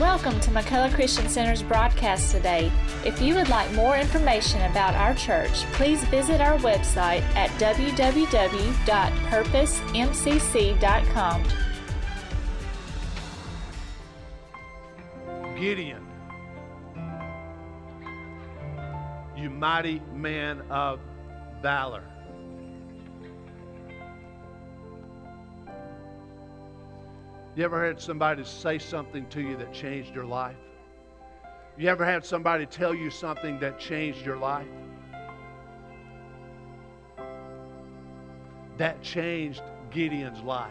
Welcome to McCullough Christian Center's broadcast today. If you would like more information about our church, please visit our website at www.purposemcc.com. Gideon, you mighty man of valor. You ever had somebody say something to you that changed your life? You ever had somebody tell you something that changed your life? That changed Gideon's life.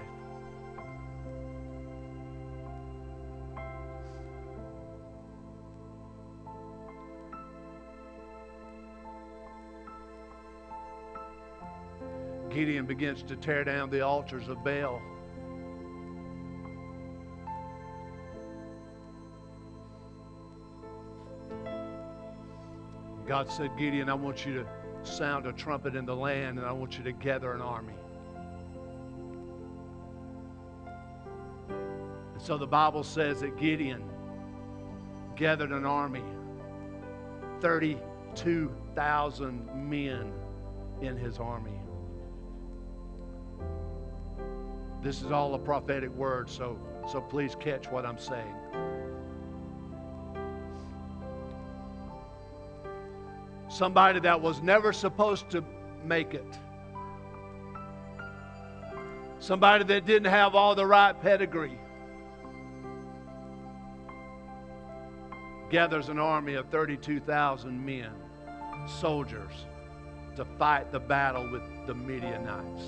Gideon begins to tear down the altars of Baal. God said, Gideon, I want you to sound a trumpet in the land and I want you to gather an army. And so the Bible says that Gideon gathered an army, 32,000 men in his army. This is all a prophetic word, so, so please catch what I'm saying. Somebody that was never supposed to make it. Somebody that didn't have all the right pedigree. Gathers an army of 32,000 men, soldiers, to fight the battle with the Midianites.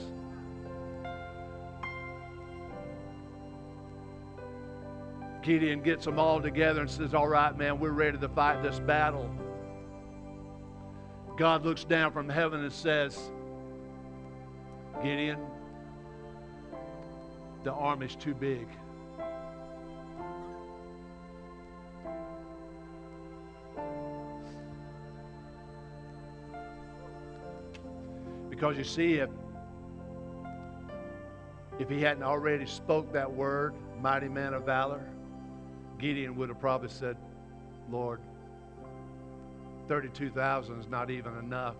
Gideon gets them all together and says, All right, man, we're ready to fight this battle. God looks down from heaven and says, Gideon, the army's too big. Because you see, if, if he hadn't already spoke that word, mighty man of valor, Gideon would have probably said, Lord, 32,000 is not even enough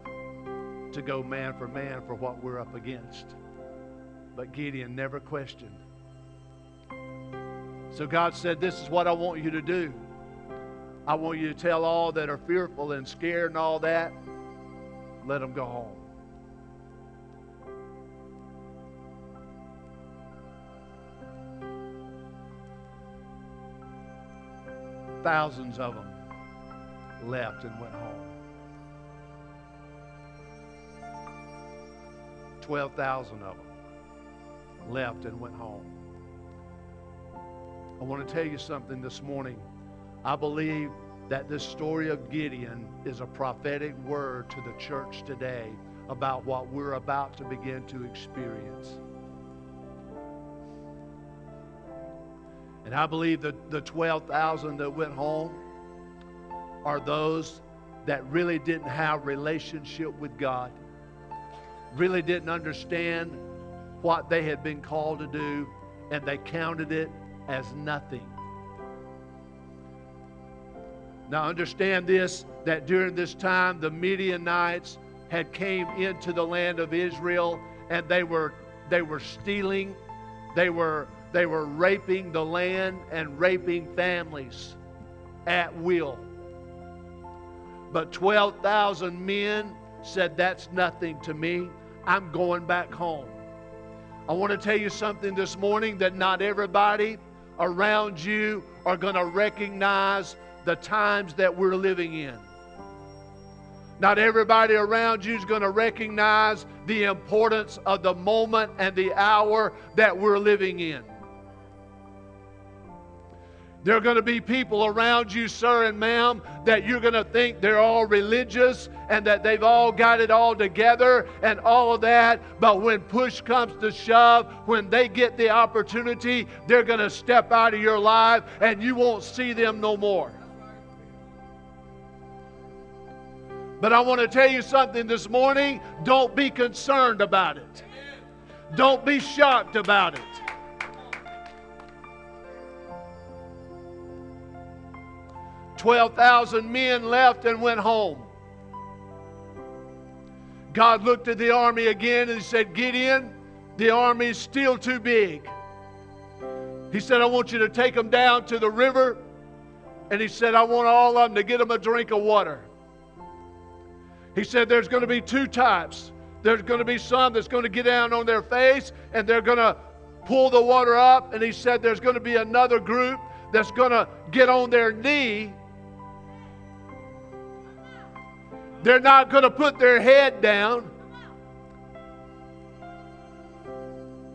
to go man for man for what we're up against. But Gideon never questioned. So God said, This is what I want you to do. I want you to tell all that are fearful and scared and all that, let them go home. Thousands of them left and went home. 12,000 of them left and went home. I want to tell you something this morning. I believe that this story of Gideon is a prophetic word to the church today about what we're about to begin to experience. And I believe that the 12,000 that went home are those that really didn't have relationship with God, really didn't understand what they had been called to do, and they counted it as nothing. Now understand this that during this time the Midianites had came into the land of Israel and they were they were stealing, they were they were raping the land and raping families at will. But 12,000 men said, That's nothing to me. I'm going back home. I want to tell you something this morning that not everybody around you are going to recognize the times that we're living in. Not everybody around you is going to recognize the importance of the moment and the hour that we're living in. There are going to be people around you, sir and ma'am, that you're going to think they're all religious and that they've all got it all together and all of that. But when push comes to shove, when they get the opportunity, they're going to step out of your life and you won't see them no more. But I want to tell you something this morning. Don't be concerned about it. Don't be shocked about it. 12,000 men left and went home. God looked at the army again and said, Gideon, the army is still too big. He said, I want you to take them down to the river. And he said, I want all of them to get them a drink of water. He said, There's going to be two types. There's going to be some that's going to get down on their face and they're going to pull the water up. And he said, There's going to be another group that's going to get on their knee. They're not going to put their head down.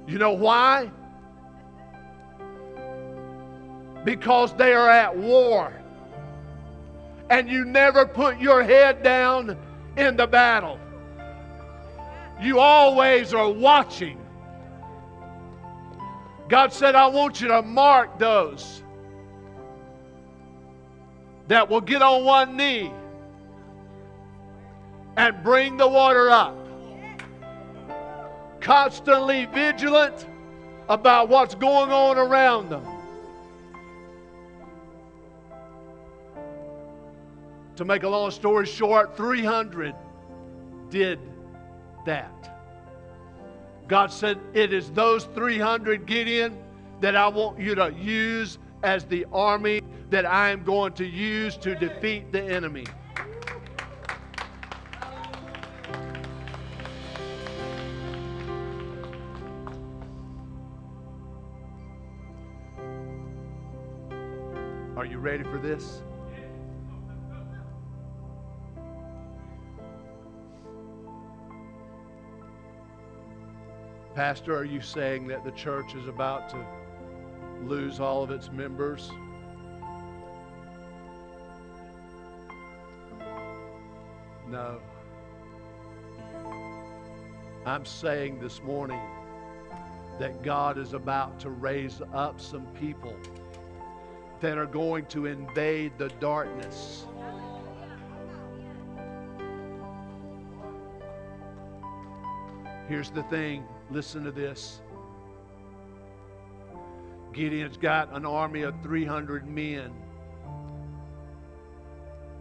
You know why? Because they are at war. And you never put your head down in the battle. You always are watching. God said, I want you to mark those that will get on one knee and bring the water up. Constantly vigilant about what's going on around them. To make a long story short, 300 did that. God said, It is those 300, Gideon, that I want you to use as the army that I am going to use to defeat the enemy. Are you ready for this? Pastor, are you saying that the church is about to lose all of its members? No. I'm saying this morning that God is about to raise up some people that are going to invade the darkness. Here's the thing listen to this. Gideon's got an army of 300 men.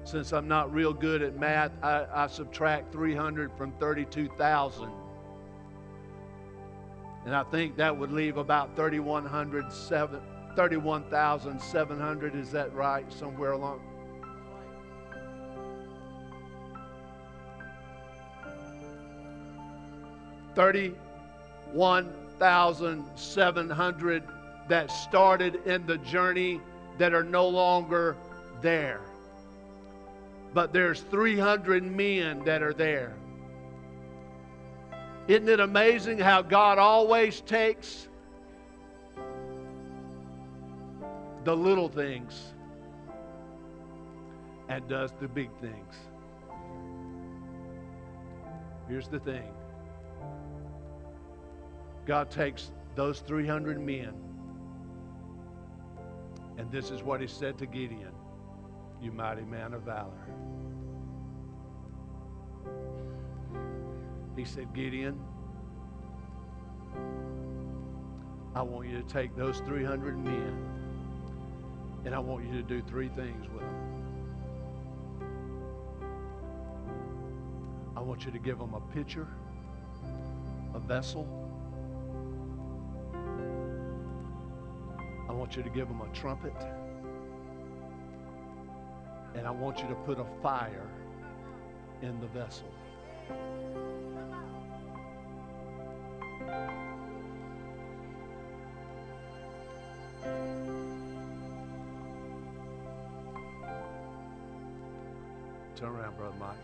Since I'm not real good at math, I, I subtract 300 from 32,000. And I think that would leave about 31,700. Is that right? Somewhere along. Thirty-one thousand seven hundred that started in the journey that are no longer there. But there's 300 men that are there. Isn't it amazing how God always takes the little things and does the big things? Here's the thing God takes those 300 men, and this is what he said to Gideon You mighty man of valor. He said, Gideon, I want you to take those 300 men and I want you to do three things with them. I want you to give them a pitcher, a vessel. I want you to give them a trumpet. And I want you to put a fire in the vessel. Turn around, Brother Mike.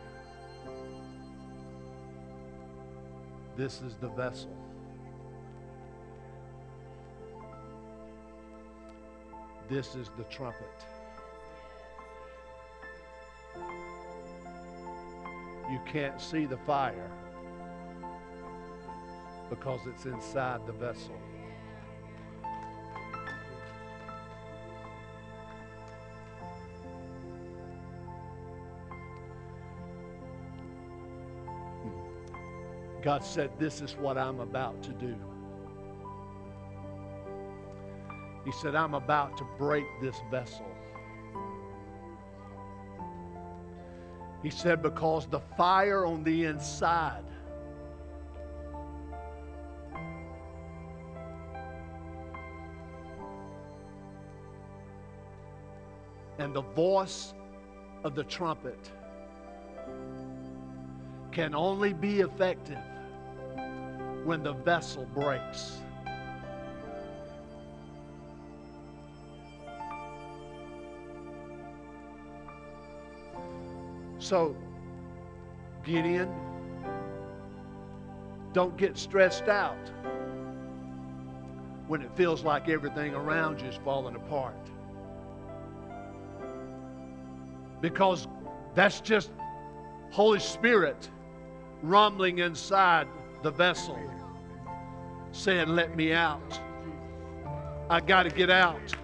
This is the vessel. This is the trumpet. You can't see the fire because it's inside the vessel. God said, This is what I'm about to do. He said, I'm about to break this vessel. He said, because the fire on the inside and the voice of the trumpet can only be effective when the vessel breaks. So, Gideon, don't get stressed out when it feels like everything around you is falling apart. Because that's just Holy Spirit rumbling inside the vessel, saying, Let me out. I got to get out.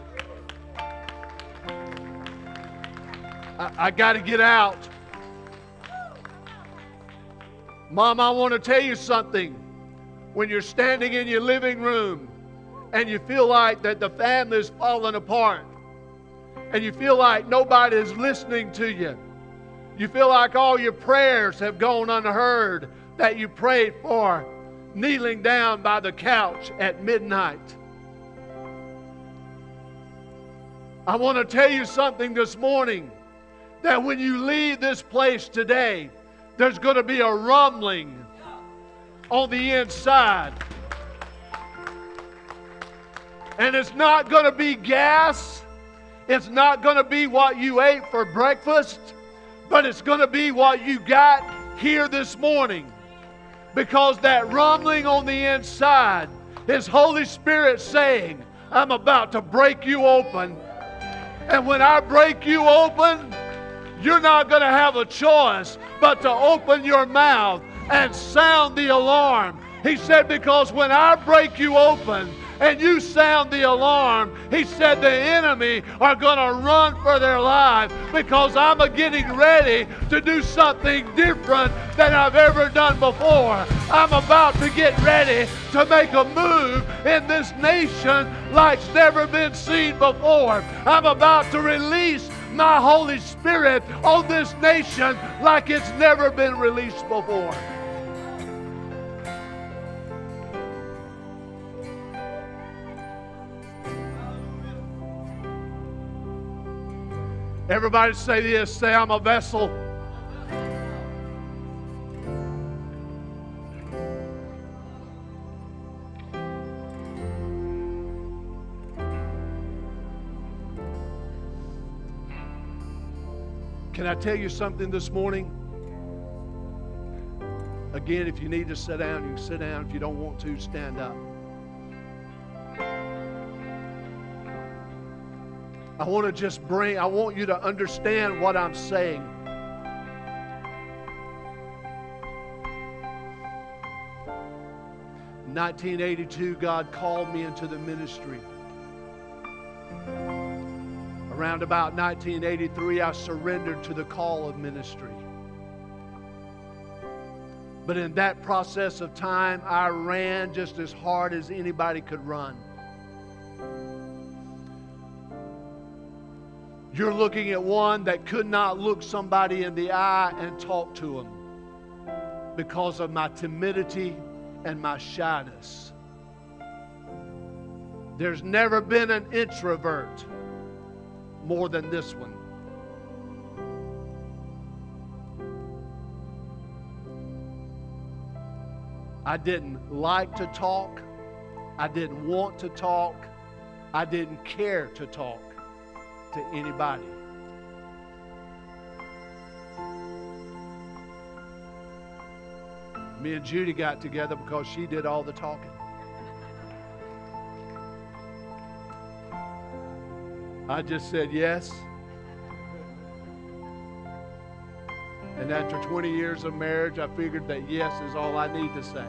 I, I got to get out. Mom, I want to tell you something. When you're standing in your living room and you feel like that the family is falling apart, and you feel like nobody is listening to you, you feel like all your prayers have gone unheard that you prayed for kneeling down by the couch at midnight. I want to tell you something this morning that when you leave this place today, there's going to be a rumbling on the inside. And it's not going to be gas. It's not going to be what you ate for breakfast, but it's going to be what you got here this morning. Because that rumbling on the inside is Holy Spirit saying, I'm about to break you open. And when I break you open, you're not going to have a choice but to open your mouth and sound the alarm. He said, Because when I break you open, and you sound the alarm, he said the enemy are going to run for their life because I'm getting ready to do something different than I've ever done before. I'm about to get ready to make a move in this nation like's never been seen before. I'm about to release my Holy Spirit on this nation like it's never been released before. Everybody say this say, I'm a vessel. Can I tell you something this morning? Again, if you need to sit down, you can sit down. If you don't want to, stand up. I want to just bring, I want you to understand what I'm saying. In 1982, God called me into the ministry. Around about 1983, I surrendered to the call of ministry. But in that process of time, I ran just as hard as anybody could run. You're looking at one that could not look somebody in the eye and talk to them because of my timidity and my shyness. There's never been an introvert more than this one. I didn't like to talk. I didn't want to talk. I didn't care to talk to anybody. Me and Judy got together because she did all the talking. I just said yes. And after 20 years of marriage, I figured that yes is all I need to say.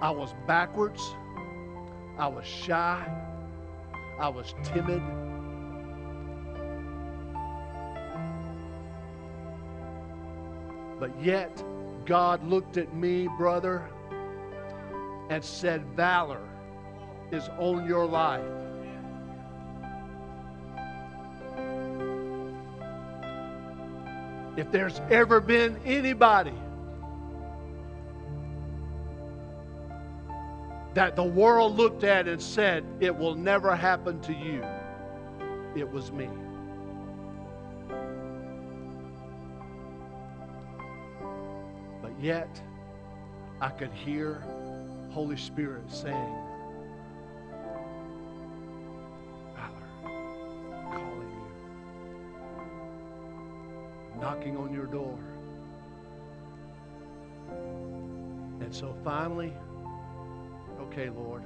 I was backwards. I was shy. I was timid. But yet, God looked at me, brother, and said, Valor is on your life. If there's ever been anybody that the world looked at and said, It will never happen to you, it was me. But yet, I could hear Holy Spirit saying, Valor, calling you, knocking on your door. And so finally, okay, Lord,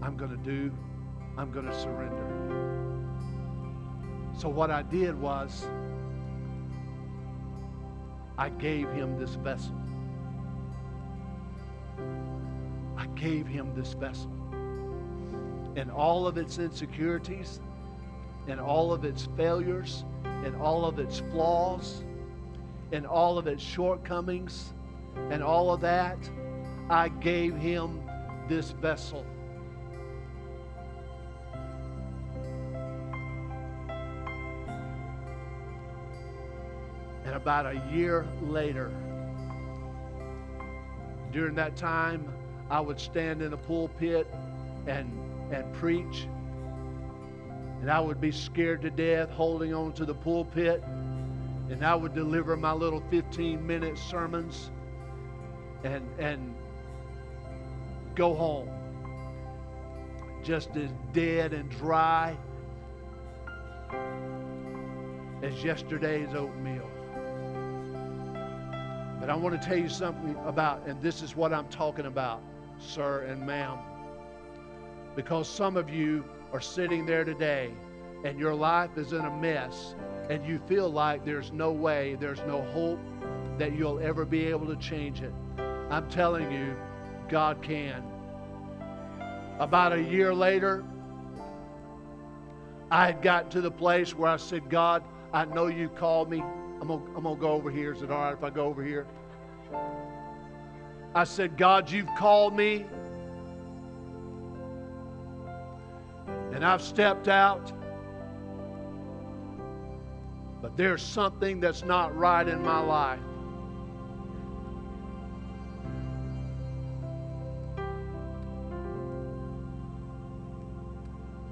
I'm going to do, I'm going to surrender. So what I did was, I gave him this vessel. I gave him this vessel. And all of its insecurities, and all of its failures, and all of its flaws, and all of its shortcomings, and all of that, I gave him this vessel. And about a year later, during that time, I would stand in a pulpit and, and preach. And I would be scared to death holding on to the pulpit. And I would deliver my little 15 minute sermons and, and go home just as dead and dry as yesterday's oatmeal. But I want to tell you something about, and this is what I'm talking about, sir and ma'am. Because some of you are sitting there today and your life is in a mess and you feel like there's no way, there's no hope that you'll ever be able to change it. I'm telling you, God can. About a year later, I had gotten to the place where I said, God, I know you called me. I'm going to go over here. Is it all right if I go over here? I said, God, you've called me. And I've stepped out. But there's something that's not right in my life.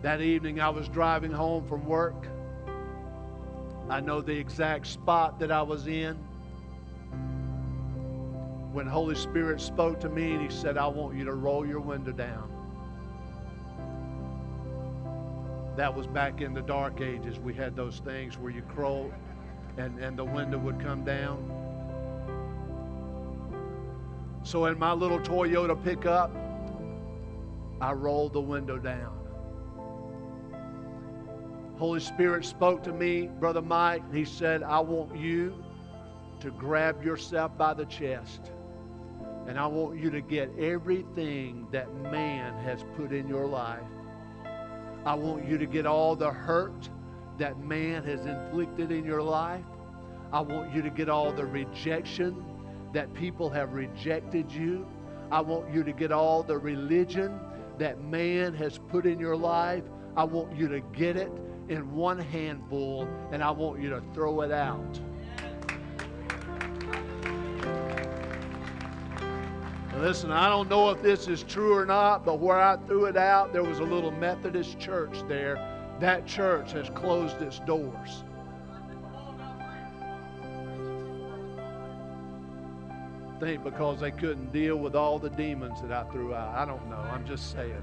That evening, I was driving home from work. I know the exact spot that I was in when Holy Spirit spoke to me and He said, I want you to roll your window down. That was back in the dark ages. We had those things where you crawl and, and the window would come down. So in my little Toyota pickup, I rolled the window down. Holy Spirit spoke to me, Brother Mike. He said, I want you to grab yourself by the chest. And I want you to get everything that man has put in your life. I want you to get all the hurt that man has inflicted in your life. I want you to get all the rejection that people have rejected you. I want you to get all the religion that man has put in your life. I want you to get it in one handful and I want you to throw it out. Listen, I don't know if this is true or not, but where I threw it out, there was a little Methodist church there. That church has closed its doors. I think because they couldn't deal with all the demons that I threw out. I don't know. I'm just saying.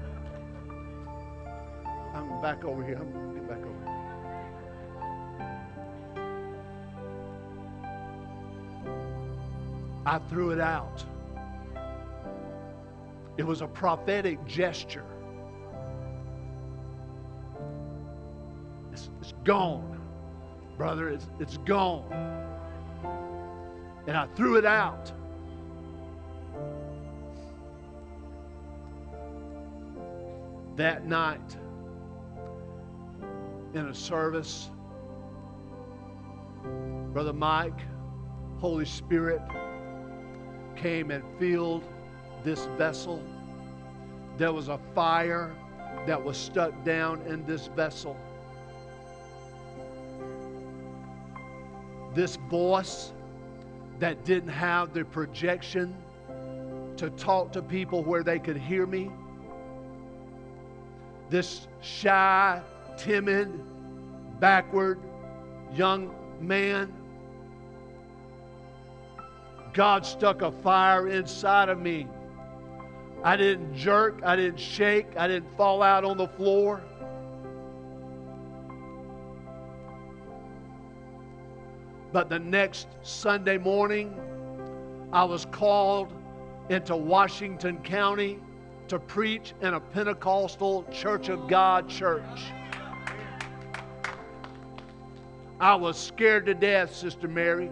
I'm back over here. I'm get back over. I threw it out. It was a prophetic gesture. It's, it's gone, brother. It's, it's gone. And I threw it out. That night, in a service, Brother Mike, Holy Spirit came and filled this vessel. There was a fire that was stuck down in this vessel. this voice that didn't have the projection to talk to people where they could hear me. This shy, timid, backward young man. God stuck a fire inside of me. I didn't jerk, I didn't shake, I didn't fall out on the floor. But the next Sunday morning, I was called into Washington County to preach in a Pentecostal Church of God church. I was scared to death, Sister Mary.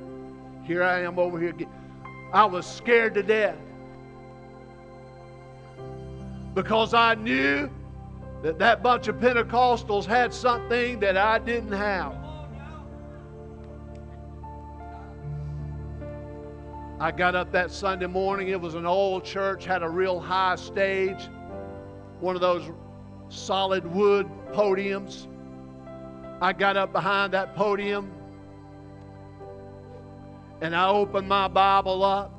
Here I am over here. I was scared to death because I knew that that bunch of Pentecostals had something that I didn't have. I got up that Sunday morning. It was an old church, had a real high stage, one of those solid wood podiums. I got up behind that podium and I opened my Bible up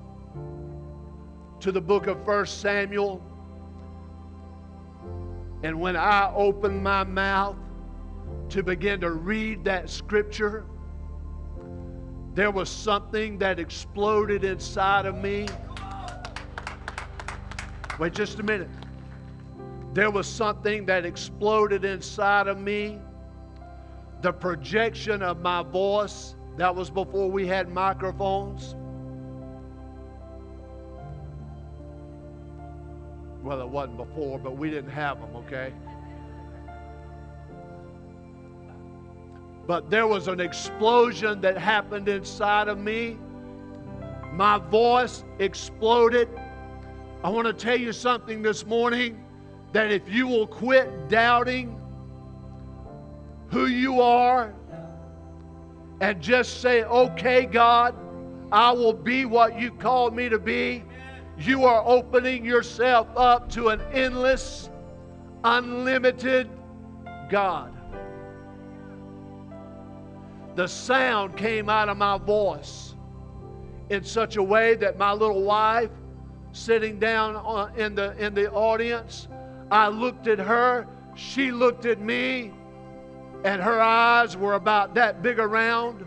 to the book of 1 Samuel. And when I opened my mouth to begin to read that scripture, there was something that exploded inside of me. Wait just a minute. There was something that exploded inside of me. The projection of my voice, that was before we had microphones. Well, it wasn't before, but we didn't have them, okay? But there was an explosion that happened inside of me. My voice exploded. I want to tell you something this morning that if you will quit doubting who you are and just say, okay, God, I will be what you called me to be, you are opening yourself up to an endless, unlimited God. The sound came out of my voice in such a way that my little wife, sitting down in the, in the audience, I looked at her, she looked at me, and her eyes were about that big around.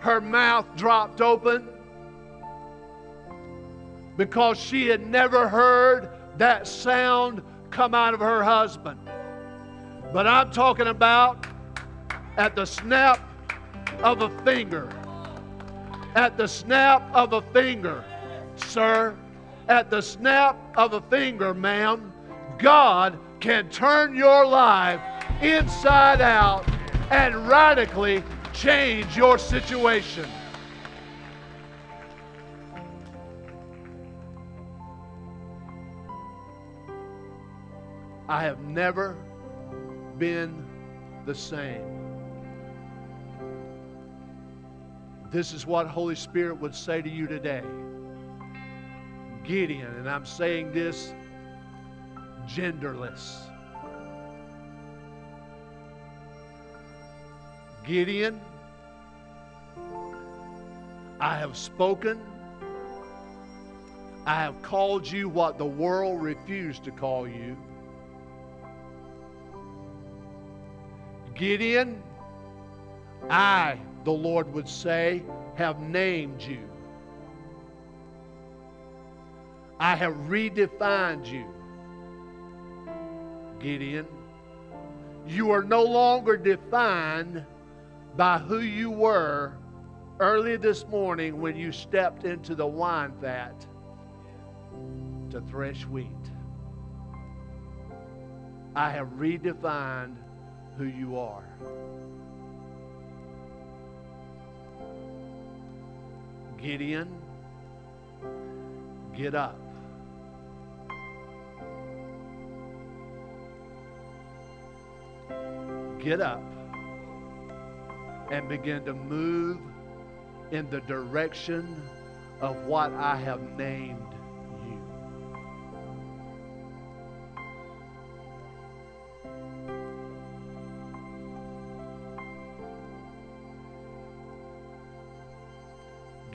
Her mouth dropped open because she had never heard that sound come out of her husband. But I'm talking about at the snap of a finger. At the snap of a finger, sir. At the snap of a finger, ma'am, God can turn your life inside out and radically change your situation. I have never been the same. This is what Holy Spirit would say to you today. Gideon, and I'm saying this genderless. Gideon, I have spoken. I have called you what the world refused to call you. Gideon, I, the Lord would say, have named you. I have redefined you. Gideon, you are no longer defined by who you were early this morning when you stepped into the wine vat to thresh wheat. I have redefined who you are. Gideon, get up. get up and begin to move in the direction of what I have named you.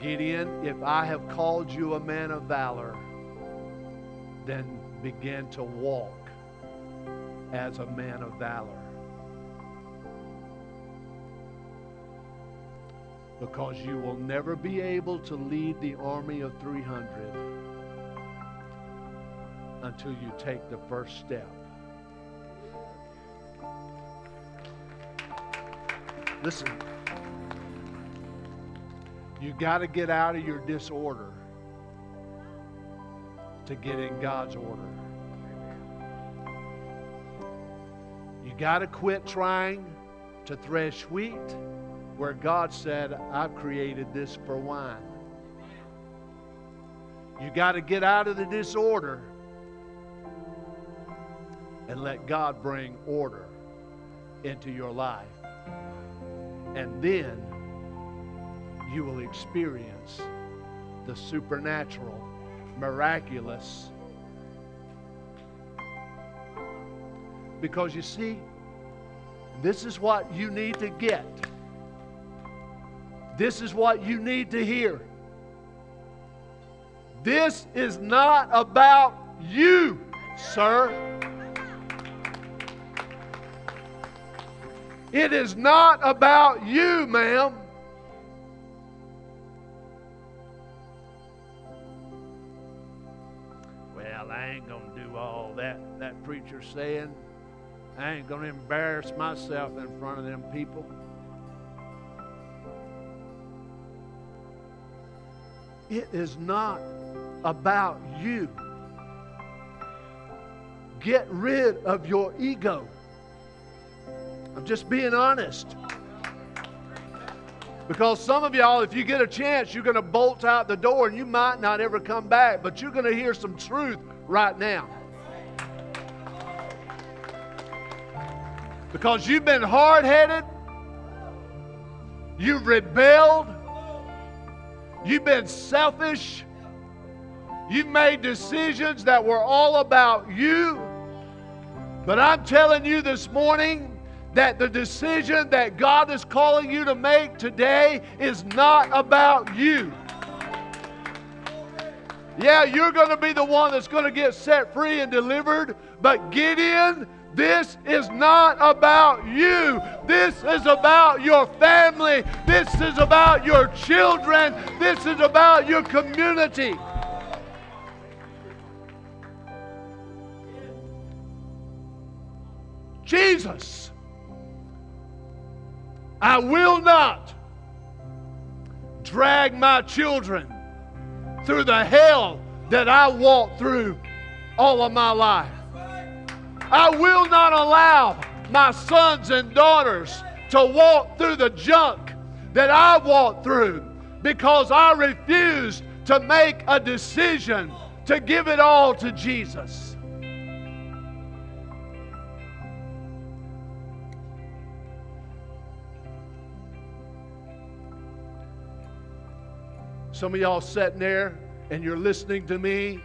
Gideon, if I have called you a man of valor, then begin to walk as a man of valor. Because you will never be able to lead the army of 300 until you take the first step. Listen, you got to get out of your disorder to get in God's order. You got to quit trying to thresh wheat where God said, I've created this for wine. You got to get out of the disorder and let God bring order into your life. And then you will experience the supernatural, miraculous. Because you see, this is what you need to get. This is what you need to hear. This is not about you, sir. It is not about you, ma'am. Well, I ain't going to do all that that preacher's saying. I ain't going to embarrass myself in front of them people. It is not about you. Get rid of your ego. I'm just being honest. Because some of y'all, if you get a chance, you're going to bolt out the door and you might not ever come back, but you're going to hear some truth right now. Because you've been hard headed, you've rebelled, you've been selfish, you've made decisions that were all about you. But I'm telling you this morning, that the decision that God is calling you to make today is not about you. Yeah, you're going to be the one that's going to get set free and delivered, but Gideon, this is not about you. This is about your family. This is about your children. This is about your community. Jesus. I will not drag my children through the hell that I walked through all of my life. I will not allow my sons and daughters to walk through the junk that I walked through because I refused to make a decision to give it all to Jesus. Some of y'all sitting there and you're listening to me.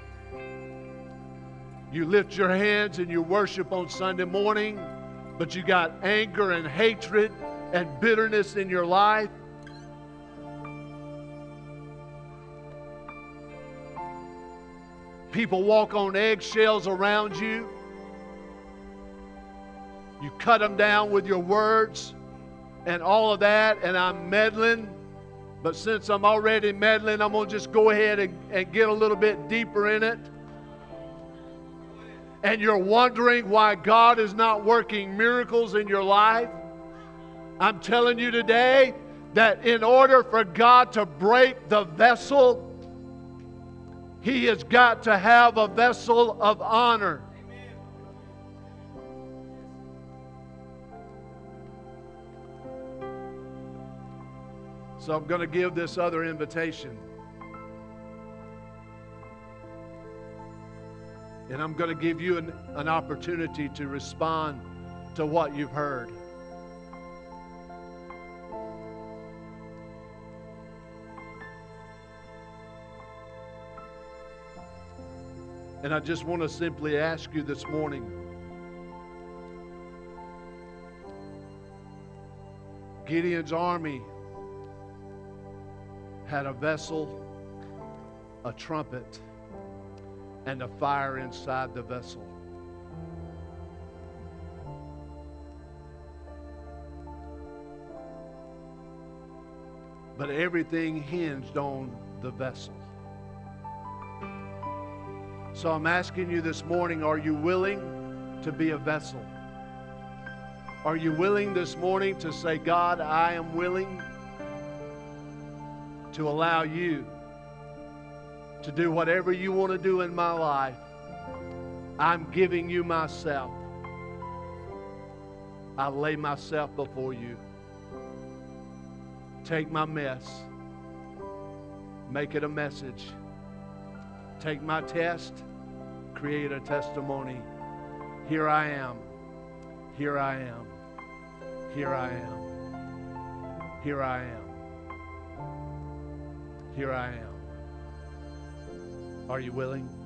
You lift your hands and you worship on Sunday morning, but you got anger and hatred and bitterness in your life. People walk on eggshells around you. You cut them down with your words and all of that, and I'm meddling. But since I'm already meddling, I'm going to just go ahead and, and get a little bit deeper in it. And you're wondering why God is not working miracles in your life. I'm telling you today that in order for God to break the vessel, He has got to have a vessel of honor. So I'm going to give this other invitation. And I'm going to give you an, an opportunity to respond to what you've heard. And I just want to simply ask you this morning Gideon's army had a vessel, a trumpet, and the fire inside the vessel. But everything hinged on the vessel. So I'm asking you this morning are you willing to be a vessel? Are you willing this morning to say, God, I am willing to allow you to do whatever you want to do in my life? I'm giving you myself. I lay myself before you. Take my mess, make it a message. Take my test, create a testimony. Here I am. Here I am. Here I am. Here I am. Here I am. Are you willing?